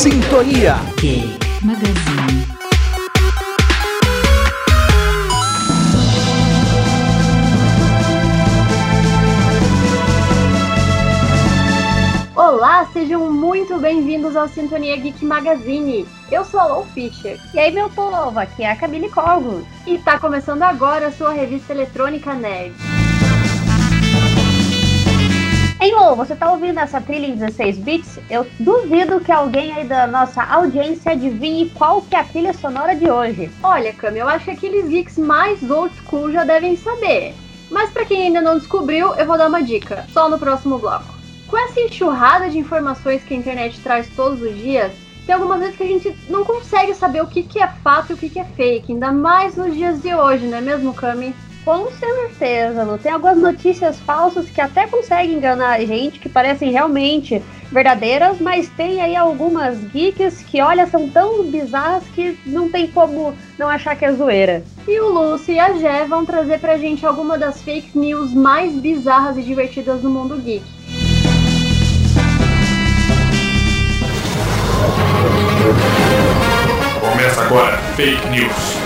Sintonia Gay Magazine. Olá, sejam muito bem-vindos ao Sintonia Geek Magazine. Eu sou a Lou Fischer. E aí, meu povo, aqui é a Camille Cogos. E tá começando agora a sua revista eletrônica Nerd. Ei, Lou, você tá ouvindo essa trilha em 16 bits? Eu duvido que alguém aí da nossa audiência adivinhe qual que é a trilha sonora de hoje. Olha, Cam, eu acho que aqueles geeks mais old school já devem saber. Mas para quem ainda não descobriu, eu vou dar uma dica, só no próximo bloco. Com essa enxurrada de informações que a internet traz todos os dias, tem algumas vezes que a gente não consegue saber o que, que é fato e o que, que é fake, ainda mais nos dias de hoje, não é mesmo, Cami? Com certeza, Lu. Tem algumas notícias falsas que até conseguem enganar a gente, que parecem realmente verdadeiras, mas tem aí algumas geeks que, olha, são tão bizarras que não tem como não achar que é zoeira. E o Lúcio e a Jé vão trazer pra gente alguma das fake news mais bizarras e divertidas do mundo geek. Começa agora, Fake News.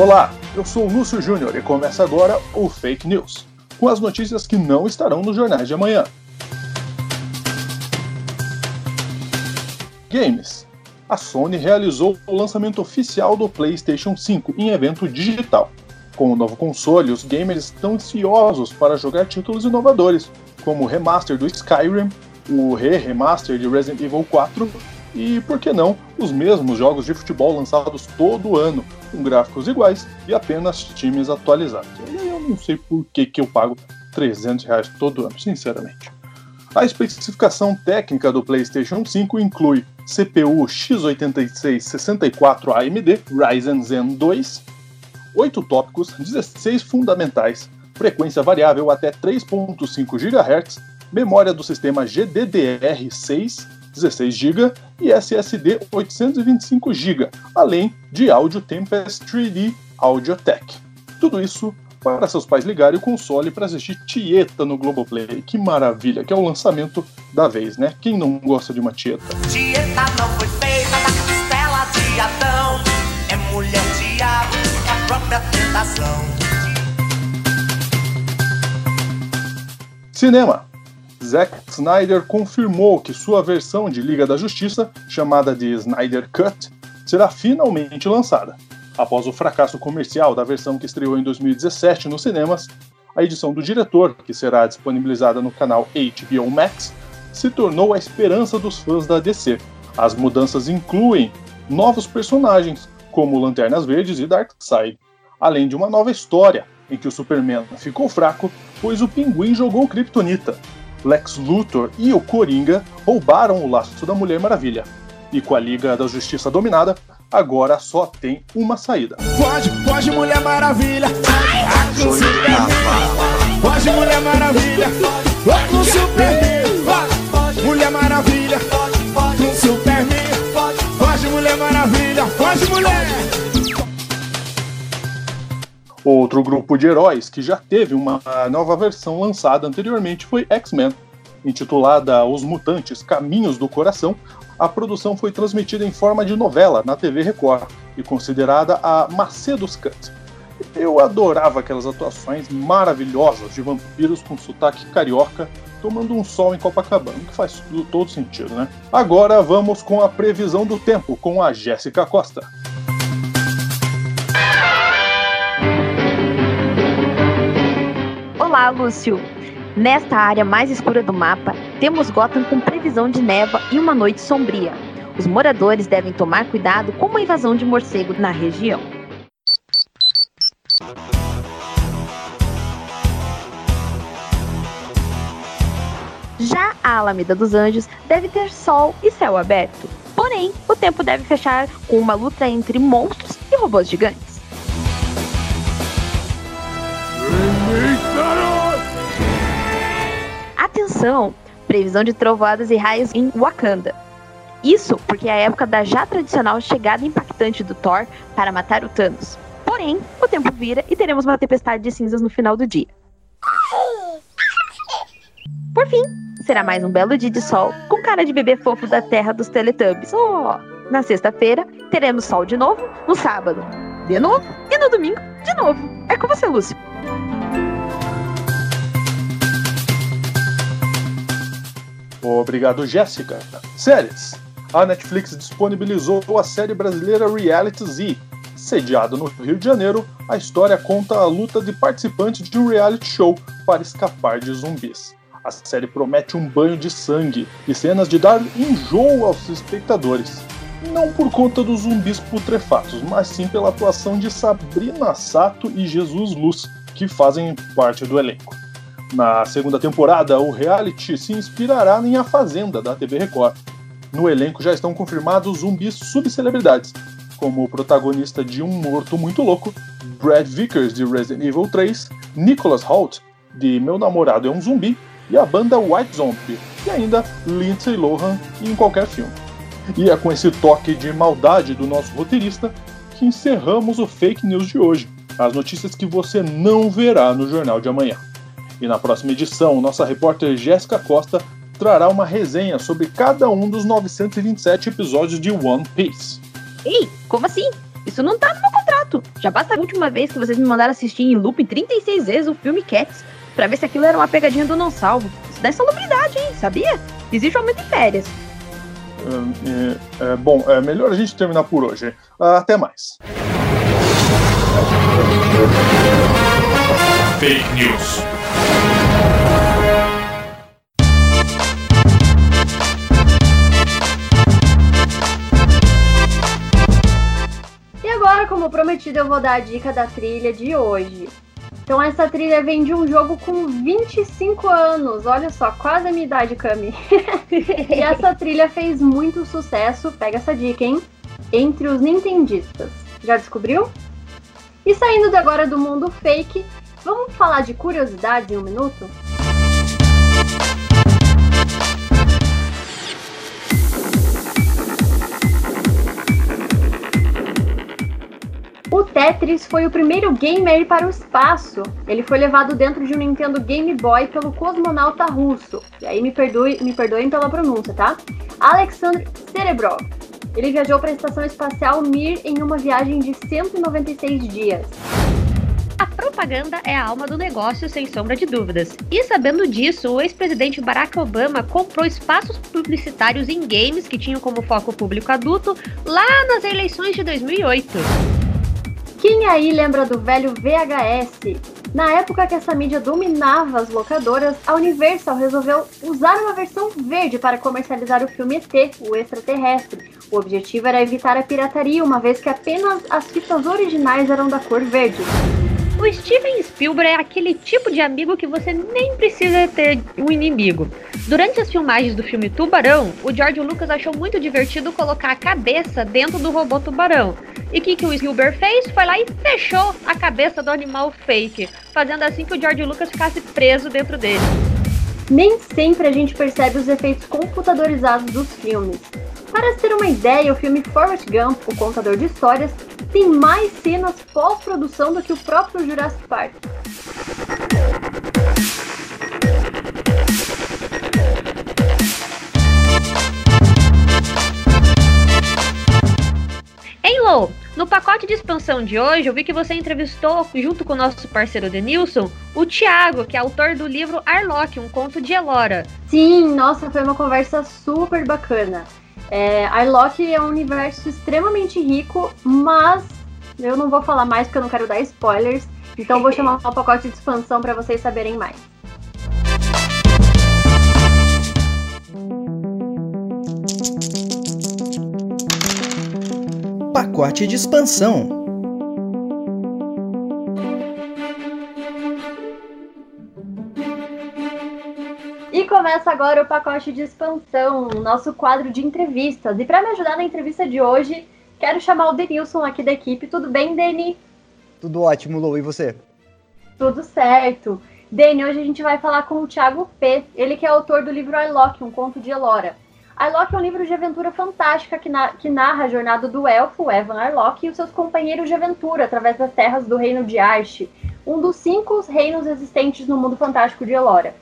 Olá, eu sou o Lúcio Júnior e começa agora o Fake News, com as notícias que não estarão nos jornais de amanhã. Games. A Sony realizou o lançamento oficial do PlayStation 5 em evento digital. Com o novo console, os gamers estão ansiosos para jogar títulos inovadores, como o remaster do Skyrim, o re-remaster de Resident Evil 4 e, por que não, os mesmos jogos de futebol lançados todo ano, com gráficos iguais e apenas times atualizados. Eu não sei por que, que eu pago 300 reais todo ano, sinceramente. A especificação técnica do PlayStation 5 inclui CPU x86-64 AMD Ryzen Zen 2, 8 tópicos, 16 fundamentais, frequência variável até 3.5 GHz, memória do sistema GDDR6 16 GB e SSD 825 GB, além de áudio Tempest 3D Audiotech. Tudo isso para seus pais ligarem o console para assistir Tieta no Globoplay. Que maravilha, que é o lançamento da vez, né? Quem não gosta de uma Tieta? Tieta não foi feita da costela de Adão. É mulher diabo, é a própria tentação. Cinema. Zack Snyder confirmou que sua versão de Liga da Justiça, chamada de Snyder Cut, será finalmente lançada. Após o fracasso comercial da versão que estreou em 2017 nos cinemas, a edição do diretor, que será disponibilizada no canal HBO Max, se tornou a esperança dos fãs da DC. As mudanças incluem novos personagens, como Lanternas Verdes e Darkseid, além de uma nova história, em que o Superman ficou fraco, pois o Pinguim jogou Kryptonita. Lex Luthor e o Coringa roubaram o laço da Mulher Maravilha. E com a Liga da Justiça dominada, agora só tem uma saída. Pode, pode, Mulher Maravilha. Pode, Mulher Maravilha. Com Superman. Mulher Maravilha. Com Superman. Pode, Mulher Maravilha. Pode, mulher. Outro grupo de heróis que já teve uma nova versão lançada anteriormente foi X-Men. Intitulada Os Mutantes Caminhos do Coração, a produção foi transmitida em forma de novela na TV Record e considerada a Macedo's Cut. Eu adorava aquelas atuações maravilhosas de vampiros com sotaque carioca tomando um sol em Copacabana, que faz todo sentido, né? Agora vamos com a previsão do tempo com a Jéssica Costa. Olá, Lúcio. Nesta área mais escura do mapa, temos Gotham com previsão de névoa e uma noite sombria. Os moradores devem tomar cuidado com uma invasão de morcego na região. Já a Alameda dos Anjos deve ter sol e céu aberto. Porém, o tempo deve fechar com uma luta entre monstros e robôs gigantes. Atenção! Previsão de trovoadas e raios em Wakanda. Isso porque é a época da já tradicional chegada impactante do Thor para matar o Thanos. Porém, o tempo vira e teremos uma tempestade de cinzas no final do dia. Por fim, será mais um belo dia de sol com cara de bebê fofo da terra dos Teletubbies. Oh! Na sexta-feira, teremos sol de novo, no sábado, de novo, e no domingo, de novo. É com você, Lúcio. Obrigado, Jéssica. Séries. A Netflix disponibilizou a série brasileira Reality Z. Sediada no Rio de Janeiro, a história conta a luta de participantes de um reality show para escapar de zumbis. A série promete um banho de sangue e cenas de dar enjoo aos espectadores. Não por conta dos zumbis putrefatos, mas sim pela atuação de Sabrina Sato e Jesus Luz, que fazem parte do elenco. Na segunda temporada, o reality se inspirará em A Fazenda, da TV Record. No elenco já estão confirmados zumbis subcelebridades, como o protagonista de Um Morto Muito Louco, Brad Vickers, de Resident Evil 3, Nicholas Hoult, de Meu Namorado é um Zumbi, e a banda White Zombie, e ainda Lindsay Lohan em qualquer filme. E é com esse toque de maldade do nosso roteirista que encerramos o Fake News de hoje, as notícias que você não verá no jornal de amanhã. E na próxima edição, nossa repórter Jéssica Costa trará uma resenha sobre cada um dos 927 episódios de One Piece. Ei, como assim? Isso não tá no meu contrato. Já basta a última vez que vocês me mandaram assistir em loop 36 vezes o filme Cats pra ver se aquilo era uma pegadinha do não salvo. Isso dá insalubridade, hein? Sabia? Existe um aumento em férias. É, é, bom, é melhor a gente terminar por hoje. Até mais. Fake News. E agora, como prometido, eu vou dar a dica da trilha de hoje. Então essa trilha vem de um jogo com 25 anos, olha só, quase a minha idade, Cami. e essa trilha fez muito sucesso, pega essa dica, hein? Entre os nintendistas. Já descobriu? E saindo agora do mundo fake, vamos falar de curiosidades em um minuto? O Tetris foi o primeiro game a ir para o espaço. Ele foi levado dentro de um Nintendo Game Boy pelo cosmonauta russo. E aí me, perdoe, me perdoem pela pronúncia, tá? Alexander Serebrov. Ele viajou para a estação espacial Mir em uma viagem de 196 dias. Propaganda é a alma do negócio, sem sombra de dúvidas. E sabendo disso, o ex-presidente Barack Obama comprou espaços publicitários em games que tinham como foco público adulto lá nas eleições de 2008. Quem aí lembra do velho VHS? Na época que essa mídia dominava as locadoras, a Universal resolveu usar uma versão verde para comercializar o filme ET, o extraterrestre. O objetivo era evitar a pirataria, uma vez que apenas as fitas originais eram da cor verde. O Steven Spielberg é aquele tipo de amigo que você nem precisa ter um inimigo. Durante as filmagens do filme Tubarão, o George Lucas achou muito divertido colocar a cabeça dentro do robô tubarão. E o que, que o Spielberg fez? Foi lá e fechou a cabeça do animal fake, fazendo assim que o George Lucas ficasse preso dentro dele. Nem sempre a gente percebe os efeitos computadorizados dos filmes. Para ter uma ideia, o filme Forrest Gump, o contador de histórias, tem mais cenas pós-produção do que o próprio Jurassic Park. Hein, Lou? No pacote de expansão de hoje, eu vi que você entrevistou, junto com o nosso parceiro Denilson, o Thiago, que é autor do livro Arlok, um conto de Elora. Sim, nossa, foi uma conversa super bacana. É, Arlok é um universo extremamente rico, mas eu não vou falar mais porque eu não quero dar spoilers. Então vou chamar um pacote de expansão para vocês saberem mais. Pacote de expansão. Começa agora o pacote de expansão, o nosso quadro de entrevistas. E para me ajudar na entrevista de hoje, quero chamar o Denilson aqui da equipe. Tudo bem, Deni? Tudo ótimo, Lou. E você? Tudo certo. Deni, hoje a gente vai falar com o Thiago P. Ele que é autor do livro Arlok, um conto de Elora. Arlok é um livro de aventura fantástica que, na- que narra a jornada do elfo Evan Arlok e os seus companheiros de aventura através das terras do Reino de Arche, um dos cinco reinos existentes no mundo fantástico de Elora.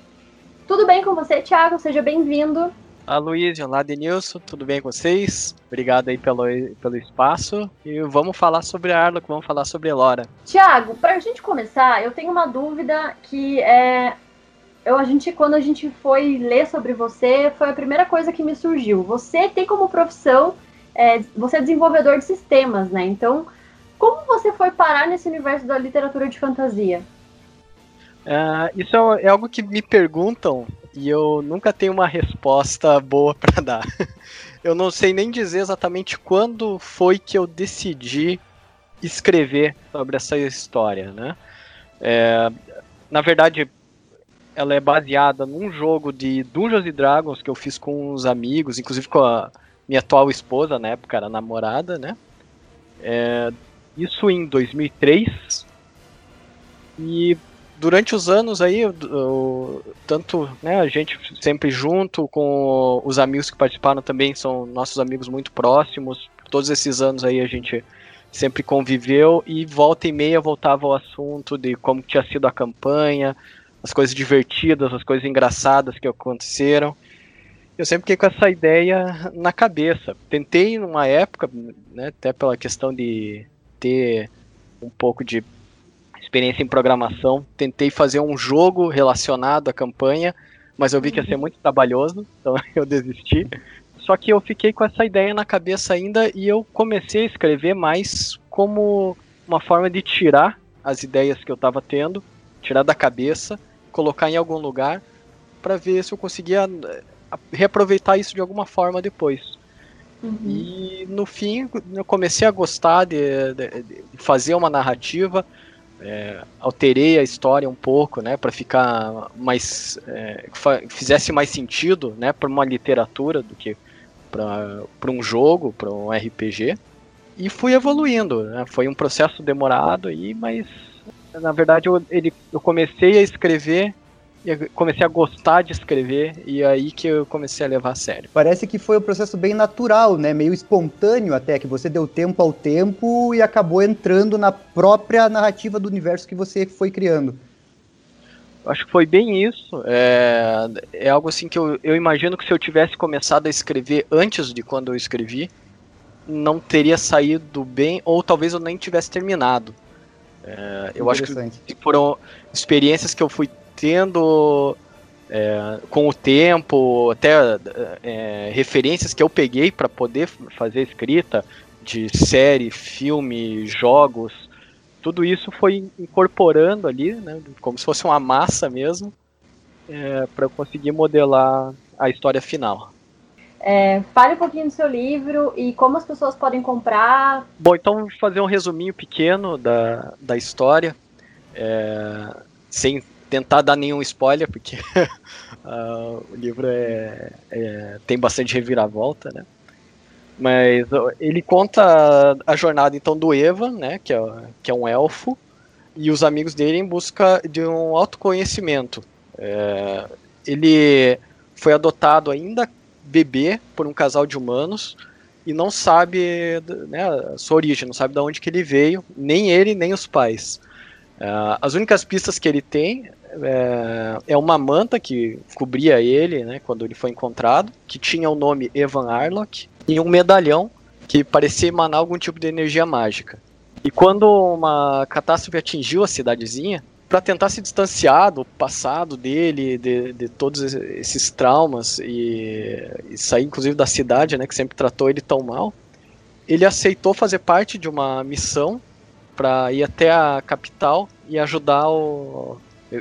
Tudo bem com você, Thiago? Seja bem-vindo. Olá, Luiz, olá, Denilson, tudo bem com vocês? Obrigado aí pelo, pelo espaço. E vamos falar sobre a Arlok, vamos falar sobre Elora. Tiago, pra gente começar, eu tenho uma dúvida que é. Eu, a gente, quando a gente foi ler sobre você, foi a primeira coisa que me surgiu. Você tem como profissão, é, você é desenvolvedor de sistemas, né? Então, como você foi parar nesse universo da literatura de fantasia? Ah, isso é, é algo que me perguntam e eu nunca tenho uma resposta boa para dar. Eu não sei nem dizer exatamente quando foi que eu decidi escrever sobre essa história, né? É, na verdade, ela é baseada num jogo de Dungeons and Dragons que eu fiz com uns amigos, inclusive com a minha atual esposa, na época era namorada, né? É, isso em 2003. E durante os anos aí, eu- tanto né, a gente sempre junto com os amigos que participaram também são nossos amigos muito próximos. Todos esses anos aí a gente sempre conviveu e volta e meia voltava ao assunto de como tinha sido a campanha, as coisas divertidas, as coisas engraçadas que aconteceram. Eu sempre fiquei com essa ideia na cabeça. Tentei numa época, né, até pela questão de ter um pouco de experiência em programação, tentei fazer um jogo relacionado à campanha, mas eu vi que ia ser muito trabalhoso, então eu desisti. Só que eu fiquei com essa ideia na cabeça ainda e eu comecei a escrever mais como uma forma de tirar as ideias que eu estava tendo, tirar da cabeça, colocar em algum lugar para ver se eu conseguia eh, reaproveitar isso de alguma forma depois. E no fim eu comecei a gostar de, de- de fazer uma narrativa, é, alterei a história um pouco, né, para ficar mais é, fizesse mais sentido, né, para uma literatura do que para um jogo, para um RPG. E fui evoluindo, né? Foi um processo demorado aí, mas na verdade eu, ele, eu comecei a escrever comecei a gostar de escrever e é aí que eu comecei a levar a sério. Parece que foi um processo bem natural, né? Meio espontâneo até, que você deu tempo ao tempo e acabou entrando na própria narrativa do universo que você foi criando. Acho que foi bem isso. É, é algo assim que eu, eu imagino que se eu tivesse começado a escrever antes de quando eu escrevi, não teria saído bem, ou talvez eu nem tivesse terminado. É, eu acho que foram experiências que eu fui tendo é, com o tempo, até é, referências que eu peguei para poder fazer escrita de série, filme, jogos, tudo isso foi incorporando ali, né, como se fosse uma massa mesmo, para eu conseguir modelar a história final. É, fale um pouquinho do seu livro e como as pessoas podem comprar. Bom, então vou fazer um resuminho pequeno da, da história, é, sem tentar dar nenhum spoiler, porque ah, o livro é, é- tem bastante reviravolta, né? Mas ele conta a jornada então do Evan, né, que é, que é um elfo, e os amigos dele em busca de um autoconhecimento. É, ele foi adotado ainda bebê por um casal de humanos e não sabe né, sua origem, não sabe de onde que ele veio, nem ele, nem os pais. Ah, as únicas pistas que ele tem é, é uma manta que cobria ele né, quando ele foi encontrado, que tinha o nome Evan Arlock, e um medalhão que parecia emanar algum tipo de energia mágica. E quando uma catástrofe atingiu a cidadezinha, para tentar se distanciar do passado dele, de, de todos esse- esses traumas e, e sair inclusive da cidade, né, que sempre tratou ele tão mal, ele aceitou fazer parte de uma missão para ir até a capital e ajudar o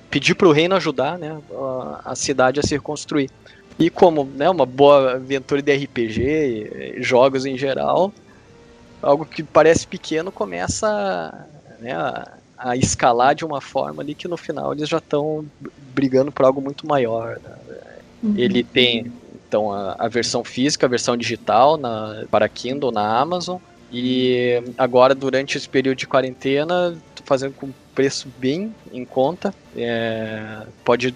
pedir para o reino ajudar, né, a, a cidade a se reconstruir. E como, né, uma boa aventura de RPG, e, e jogos em geral, algo que parece pequeno começa né, a, a escalar de uma forma ali que no final eles já estão brigando por algo muito maior. né. Ele tem então a, a versão física, a versão digital na, para Kindle na Amazon. E agora, durante esse período de quarentena, tô fazendo com preço bem em conta. É, pode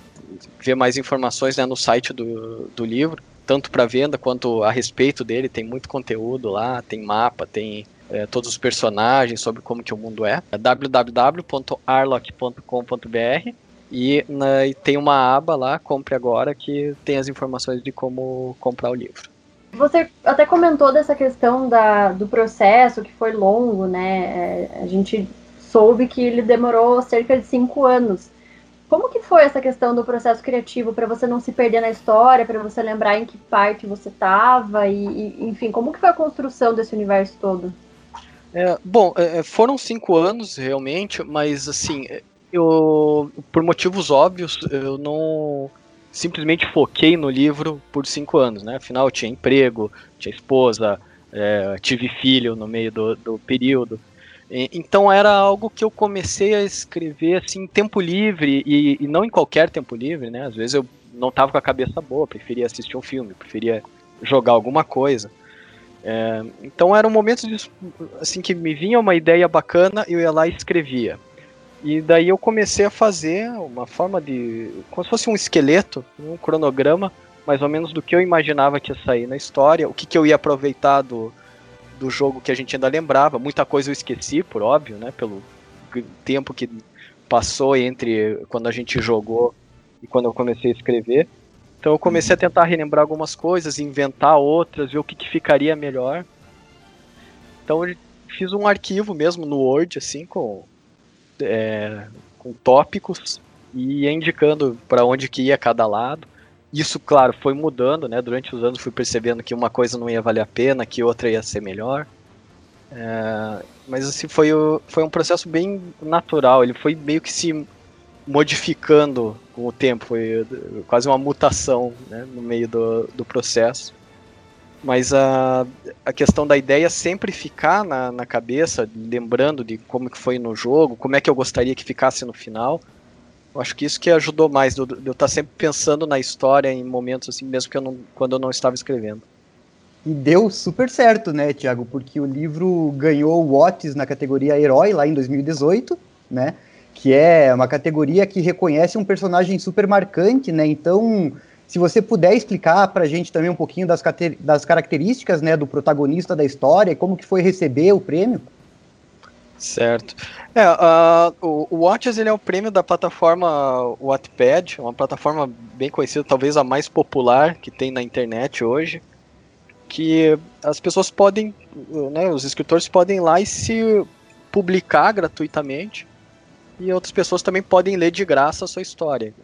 ver mais informações né, no site do, do livro. tanto para venda quanto a respeito dele. Tem muito conteúdo lá, tem mapa, tem é, todos os personagens sobre como que o mundo é. É www.arlock.com.br e, na, e tem uma aba lá, compre agora, que tem as informações de como comprar o livro. Você até comentou dessa questão da, do processo, que foi longo, né? É, a gente soube que ele demorou cerca de cinco anos. Como que foi essa questão do processo criativo para você não se perder na história, para você lembrar em que parte você estava e, e, enfim, como que foi a construção desse universo todo? É, bom, é, foram cinco anos realmente, mas assim, eu por motivos óbvios eu não simplesmente foquei no livro por cinco anos, né? Afinal, eu tinha emprego, tinha esposa, é, tive filho no meio do, do período. Então era algo que eu comecei a escrever assim em tempo livre e, e, não em qualquer tempo livre, né? Às vezes eu não tava com a cabeça boa, preferia assistir um filme, preferia jogar alguma coisa. É, então era um momento de, assim que me vinha uma ideia bacana, eu ia lá e escrevia. E daí eu comecei a fazer uma forma de. como se fosse um esqueleto, um cronograma, mais ou menos do que eu imaginava que ia sair na história, o que, que eu ia aproveitar do, do jogo que a gente ainda lembrava. Muita coisa eu esqueci, por óbvio, né? Pelo tempo que passou entre quando a gente jogou e quando eu comecei a escrever. Então eu comecei a tentar relembrar algumas coisas, inventar outras, ver o que, que ficaria melhor. Então eu fiz um arquivo mesmo no Word, assim, com é, com tópicos e indicando para onde que ia cada lado. Isso, claro, foi mudando, né? Durante os anos fui percebendo que uma coisa não ia valer a pena, que outra ia ser melhor. É, mas assim, foi, o, foi um processo bem natural, ele foi meio que se modificando com o tempo, foi quase uma mutação né, no meio do, do processo. Mas a, a questão da ideia sempre ficar na, na cabeça, lembrando de como que foi no jogo, como é que eu gostaria que ficasse no final. Eu acho que isso que ajudou mais, de eu estar sempre pensando na história em momentos assim, mesmo que eu não, quando eu não estava escrevendo. E deu super certo, né, Tiago? Porque o livro ganhou o Watts na categoria Herói lá em 2018, né? Que é uma categoria que reconhece um personagem super marcante, né? Então, se você puder explicar para a gente também um pouquinho das, das características né, do protagonista da história como que foi receber o prêmio. Certo. É, uh, o, o Watches ele é o prêmio da plataforma Wattpad, uma plataforma bem conhecida, talvez a mais popular que tem na internet hoje, que as pessoas podem, né, os escritores podem ir lá e se publicar gratuitamente, e outras pessoas também podem ler de graça a sua história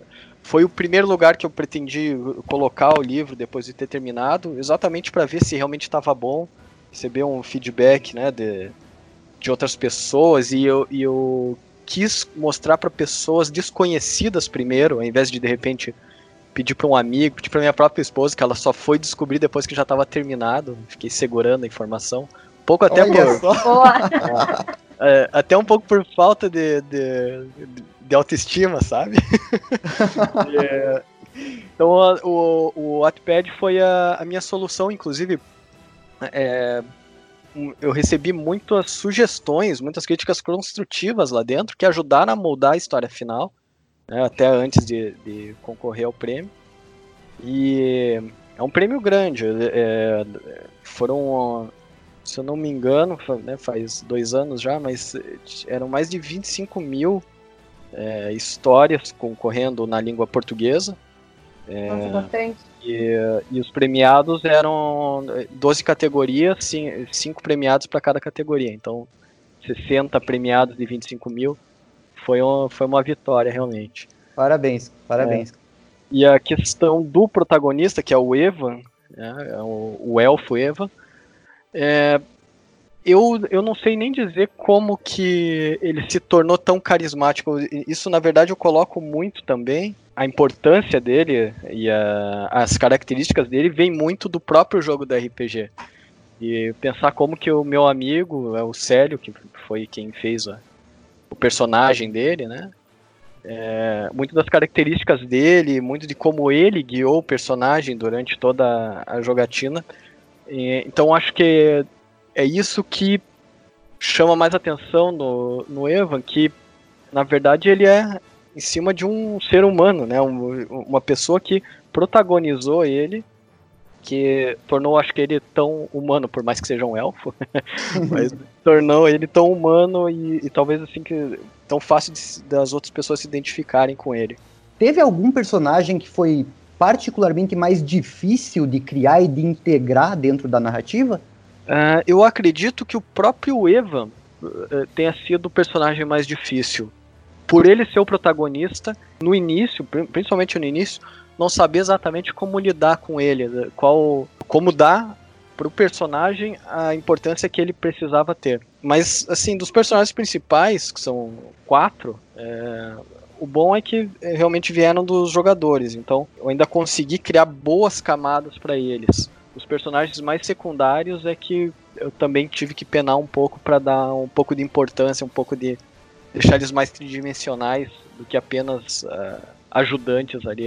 foi o primeiro lugar que eu pretendi colocar o livro depois de ter terminado, exatamente para ver se realmente estava bom, receber um feedback né, de, de outras pessoas e eu, e eu quis mostrar para pessoas desconhecidas primeiro, ao invés de de repente pedir para um amigo, pedir para minha própria esposa, que ela só foi descobrir depois que já estava terminado, fiquei segurando a informação. Um pouco até Olha por. é, até um pouco por falta de, de, de de autoestima, sabe? é, então o, o Wattpad foi a, a minha solução, inclusive é, eu recebi muitas sugestões, muitas críticas construtivas lá dentro que ajudaram a moldar a história final, né, até antes de, de, concorrer ao prêmio. E é um prêmio grande, é, foram, se eu não me engano, né, faz dois anos já, mas eram mais de 25 mil é, histórias concorrendo na língua portuguesa. É, Nossa, e, e, os premiados eram 12 categorias, 5 premiados para cada categoria. Então, 60 premiados de 25 mil foi, um, foi uma vitória, realmente. Parabéns, parabéns. É. E a questão do protagonista, que é o Evan, né, é o, o elfo Evan, é, eu, eu não sei nem dizer como que ele se tornou tão carismático. Isso, na verdade, eu coloco muito também. A importância dele e a, as características dele vem muito do próprio jogo da RPG. E pensar como que o meu amigo, é o Célio, que foi quem fez a, o personagem dele, né? É, muito das características dele, muito de como ele guiou o personagem durante toda a jogatina. E, então acho que é isso que chama mais atenção no, no Evan, que na verdade ele é em cima de um ser humano, né? Um, uma pessoa que protagonizou ele, que tornou, acho que ele tão humano, por mais que seja um elfo, mas tornou ele tão humano e, e talvez assim que tão fácil de- das outras pessoas se identificarem com ele. Teve algum personagem que foi particularmente mais difícil de criar e de integrar dentro da narrativa? Ah, eu acredito que o próprio Evan eh, tenha sido o personagem mais difícil. Por ele ser o protagonista, no início, pri- principalmente no início, não saber exatamente como lidar com ele, né, qual, como dar pro personagem a importância que ele precisava ter. Mas, assim, dos personagens principais, que são quatro, é, o bom é que realmente vieram dos jogadores, então eu ainda consegui criar boas camadas para eles. Os personagens mais secundários é que eu também tive que penar um pouco para dar um pouco de importância, um pouco de deixar eles mais tridimensionais do que apenas ah, ajudantes ali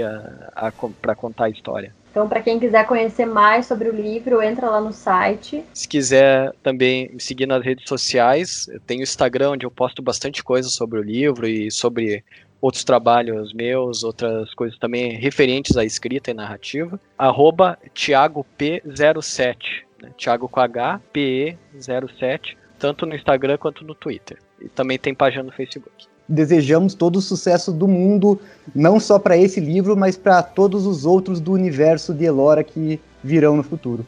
para contar a história. Então, para quem quiser conhecer mais sobre o livro, entra lá no site. Se quiser também me seguir nas redes sociais, eu tenho o Instagram onde eu posto bastante coisa sobre o livro e sobre outros trabalhos meus, outras coisas também referentes à escrita e narrativa. Arroba TiagoP07, né? Thiago com H, PE07, tanto no Instagram quanto no Twitter. E também tem página no Facebook. Desejamos todo o sucesso do mundo, não só para esse livro, mas para todos os outros do universo de Elora que virão no futuro.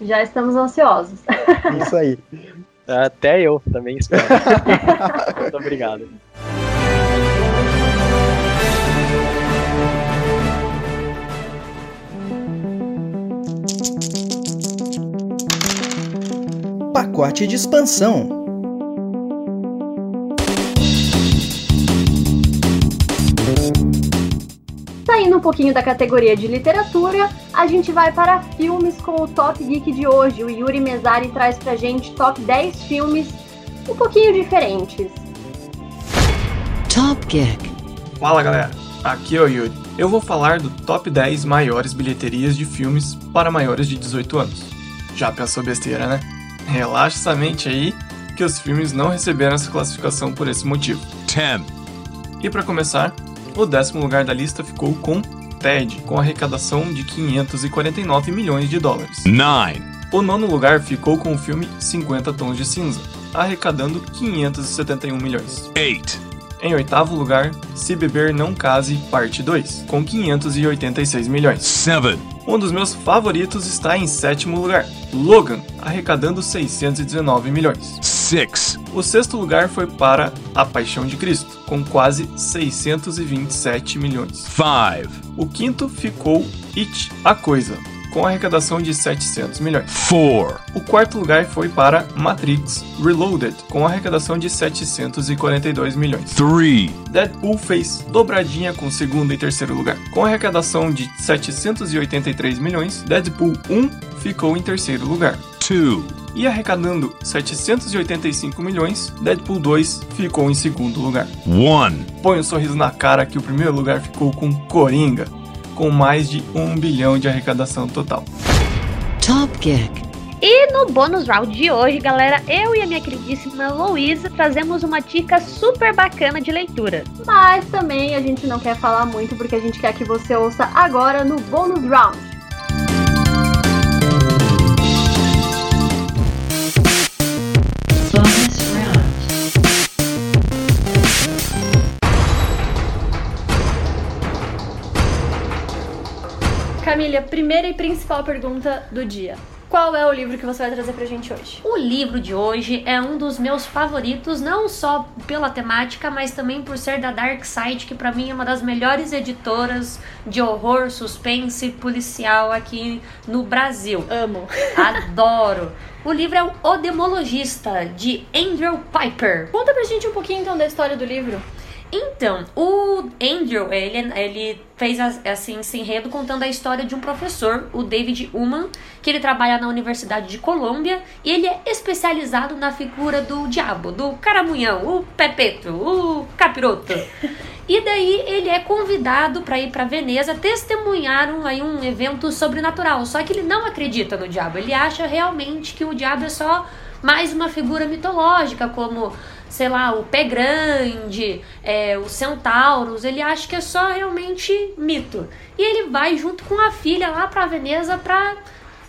Já estamos ansiosos. Isso aí. Até eu também espero. Muito obrigado. Pacote de expansão. Saindo um pouquinho da categoria de literatura, a gente vai para filmes com o Top Geek de hoje. O Yuri Mesari traz pra gente top 10 filmes um pouquinho diferentes. Top Geek. Fala galera, aqui é o Yuri. Eu vou falar do top 10 maiores bilheterias de filmes para maiores de 18 anos. Já pensou besteira, né? Relaxa essa mente aí, que os filmes não receberam essa classificação por esse motivo. 10. E para começar, o décimo lugar da lista ficou com Ted, com arrecadação de 549 milhões de dólares. 9. O nono lugar ficou com o filme 50 Tons de Cinza, arrecadando 571 milhões. 8. Em oitavo lugar, Se Beber Não Case, parte 2, com 586 milhões. 7. Um dos meus favoritos está em sétimo lugar, Logan, arrecadando 619 milhões. 6. O sexto lugar foi para A Paixão de Cristo, com quase 627 milhões. 5. O quinto ficou It, A Coisa, com arrecadação de 700 milhões. 4. O quarto lugar foi para Matrix Reloaded, com arrecadação de 742 milhões. 3. Deadpool fez dobradinha com segundo e terceiro lugar. Com arrecadação de 783 milhões, Deadpool 1 ficou em terceiro lugar. 2. E arrecadando 785 milhões, Deadpool 2 ficou em segundo lugar. 1. Põe um sorriso na cara que o primeiro lugar ficou com Coringa, com mais de 1 bilhão de arrecadação total. Top Geek. E no bônus round de hoje, galera, eu e a minha queridíssima Louisa trazemos uma dica super bacana de leitura. Mas também a gente não quer falar muito porque a gente quer que você ouça agora no bônus round. Camila, primeira e principal pergunta do dia. Qual é o livro que você vai trazer pra gente hoje? O livro de hoje é um dos meus favoritos, não só pela temática, mas também por ser da Dark Side, que pra mim é uma das melhores editoras de horror, suspense policial aqui no Brasil. Amo. Adoro. O livro é O Demologista, de Andrew Piper. Conta pra gente um pouquinho então da história do livro. Então, o Andrew, ele, ele fez as- assim, esse enredo contando a história de um professor, o David Uman, que ele trabalha na Universidade de Colômbia e ele é especializado na figura do diabo, do caramunhão, o pepeto, o capiroto. E daí ele é convidado para ir para Veneza testemunhar um, aí um evento sobrenatural. Só que ele não acredita no diabo. Ele acha realmente que o diabo é só mais uma figura mitológica, como, sei lá, o pé grande, é, os centauros. Ele acha que é só realmente mito. E ele vai junto com a filha lá para Veneza para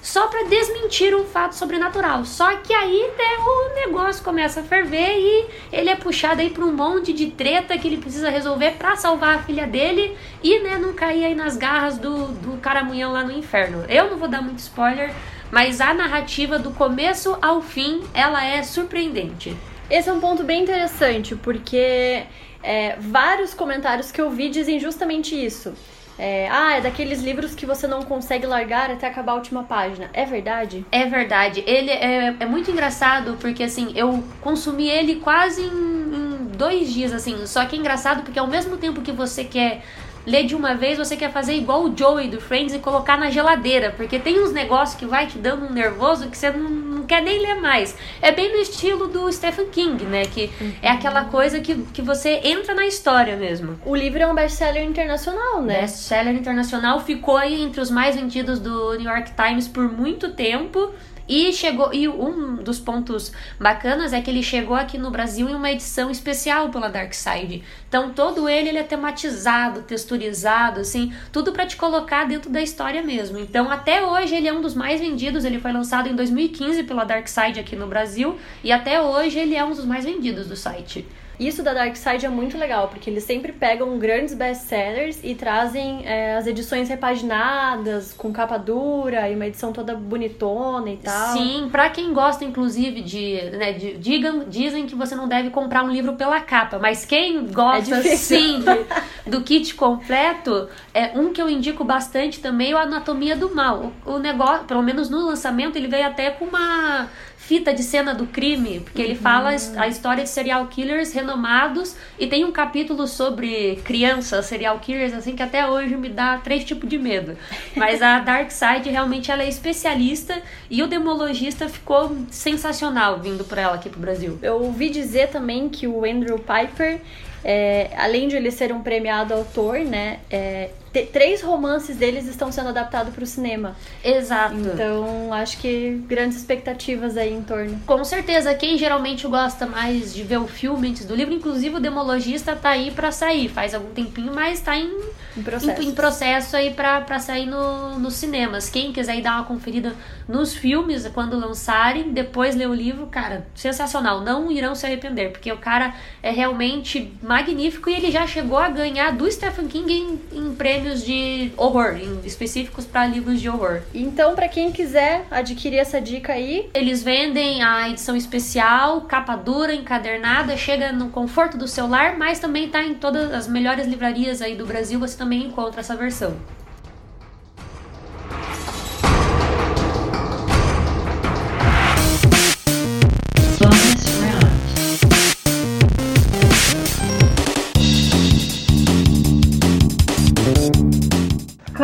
só pra desmentir um fato sobrenatural. Só que aí né, o negócio começa a ferver e ele é puxado aí pra um monte de treta que ele precisa resolver pra salvar a filha dele e né, não cair aí nas garras do, do caramunhão lá no inferno. Eu não vou dar muito spoiler, mas a narrativa do começo ao fim, ela é surpreendente. Esse é um ponto bem interessante, porque é, vários comentários que eu vi dizem justamente isso. É, ah, é daqueles livros que você não consegue largar até acabar a última página. É verdade? É verdade. Ele é, é muito engraçado porque, assim, eu consumi ele quase em, em dois dias, assim. Só que é engraçado porque ao mesmo tempo que você quer ler de uma vez, você quer fazer igual o Joey do Friends e colocar na geladeira, porque tem uns negócios que vai te dando um nervoso que você não, não quer nem ler mais. É bem no estilo do Stephen King, né? Que é aquela coisa que, que você entra na história mesmo. O livro é um best-seller internacional, né? Best-seller internacional ficou aí entre os mais vendidos do New York Times por muito tempo. E chegou e um dos pontos bacanas é que ele chegou aqui no Brasil em uma edição especial pela Dark Side. Então todo ele, ele é tematizado, texturizado, assim, tudo para te colocar dentro da história mesmo. Então até hoje ele é um dos mais vendidos. Ele foi lançado em 2015 pela Dark Side aqui no Brasil e até hoje ele é um dos mais vendidos do site. Isso da Dark Side é muito legal, porque eles sempre pegam grandes best-sellers e trazem é, as edições repaginadas, com capa dura e uma edição toda bonitona e tal. Sim, pra quem gosta, inclusive, de. Né, de digam, dizem que você não deve comprar um livro pela capa, mas quem gosta, É sim, de- do kit completo, é um que eu indico bastante também é o Anatomia do Mal. O, o negócio, pelo menos no lançamento, ele veio até com uma fita de cena do crime, porque ele fala a his- a história de serial killers renomados e tem um capítulo sobre crianças serial killers assim que até hoje me dá três tipos de medo. Mas a Dark Side realmente ela é especialista e o demologista ficou sensacional vindo por ela aqui pro Brasil. Eu ouvi dizer também que o Andrew Piper, é, além de ele ser um premiado autor, né, é, três romances deles estão sendo adaptados para o cinema. Exato. Então, acho que grandes expectativas aí em torno. Com certeza, quem geralmente gosta mais de ver o filme antes do livro, inclusive o Demologista tá aí pra sair. Faz algum tempinho, mas tá em, Em processo. em, em processo aí pra, pra sair no, nos cinemas. Quem quiser ir dar uma conferida nos filmes quando lançarem, depois ler o livro, cara, sensacional. Não irão se arrepender, porque o cara é realmente magnífico e ele já chegou a ganhar do Stephen King em, em prêmios de horror, específicos pra livros de horror. Então, para quem quiser adquirir essa dica aí, Eles vendem a edição especial, capa dura, encadernada, chega no conforto do celular, mas também tá em todas as melhores livrarias aí do Brasil, você também encontra essa versão.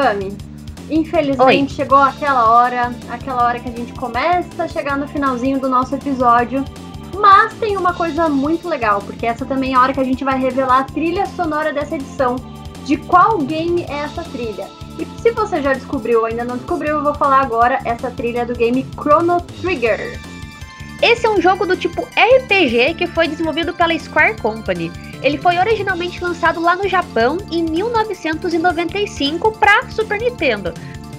Cami, infelizmente chegou aquela hora, aquela hora que a gente começa a chegar no finalzinho do nosso episódio. Mas tem uma coisa muito legal, porque essa também é a hora que a gente vai revelar a trilha sonora dessa edição. De qual game é essa trilha? E se você já descobriu ou ainda não descobriu, eu vou falar agora essa trilha do game Chrono Trigger. Esse é um jogo do tipo RPG que foi desenvolvido pela Square Company. Ele foi originalmente lançado lá no Japão em 1995 para Super Nintendo.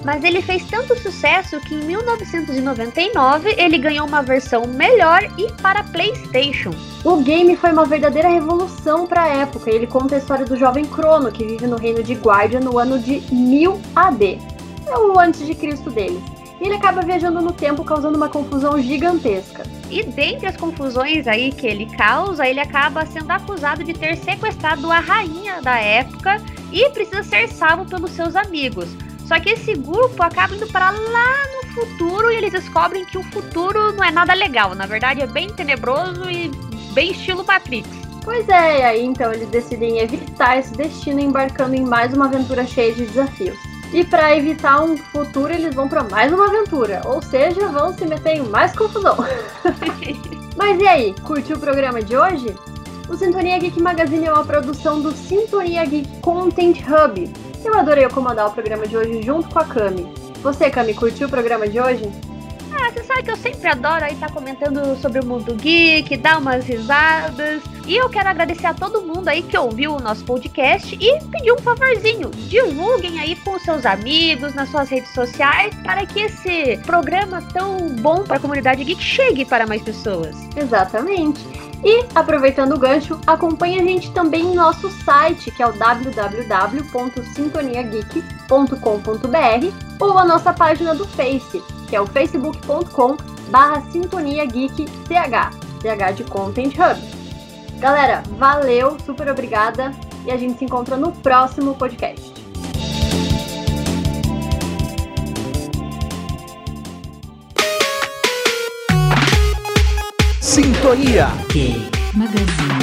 Mas ele fez tanto sucesso que em 1999 ele ganhou uma versão melhor e para PlayStation. O game foi uma verdadeira revolução para a época. Ele conta a história do jovem Crono, que vive no reino de Guardia no ano de 1000 AD. É o antes de Cristo dele. E ele acaba viajando no tempo, causando uma confusão gigantesca. E dentre as confusões aí que ele causa, ele acaba sendo acusado de ter sequestrado a rainha da época e precisa ser salvo pelos seus amigos. Só que esse grupo acaba indo para lá no futuro e eles descobrem que o futuro não é nada legal. Na verdade, é bem tenebroso e bem estilo Matrix. Pois é, e aí então eles decidem evitar esse destino embarcando em mais uma aventura cheia de desafios. E para evitar um futuro, eles vão para mais uma aventura, ou seja, vão se meter em mais confusão. Mas e aí, curtiu o programa de hoje? O Sintonia Geek Magazine é uma produção do Sintonia Geek Content Hub. Eu adorei comandar o programa de hoje junto com a Cami. Você, Cami, curtiu o programa de hoje? Ah, você sabe que eu sempre adoro aí estar comentando sobre o mundo geek, dar umas risadas. E eu quero agradecer a todo mundo aí que ouviu o nosso podcast e pedir um favorzinho. Divulguem aí com seus amigos, nas suas redes sociais, para que esse programa tão bom para a comunidade geek chegue para mais pessoas. Exatamente. E, aproveitando o gancho, acompanhe a gente também em nosso site, que é o www.sintoniageek.com.br ou a nossa página do Face, que é o facebook.com barra Sintonia CH de Content Hub. Galera, valeu, super obrigada e a gente se encontra no próximo podcast. Sintonia. Geek Magazine.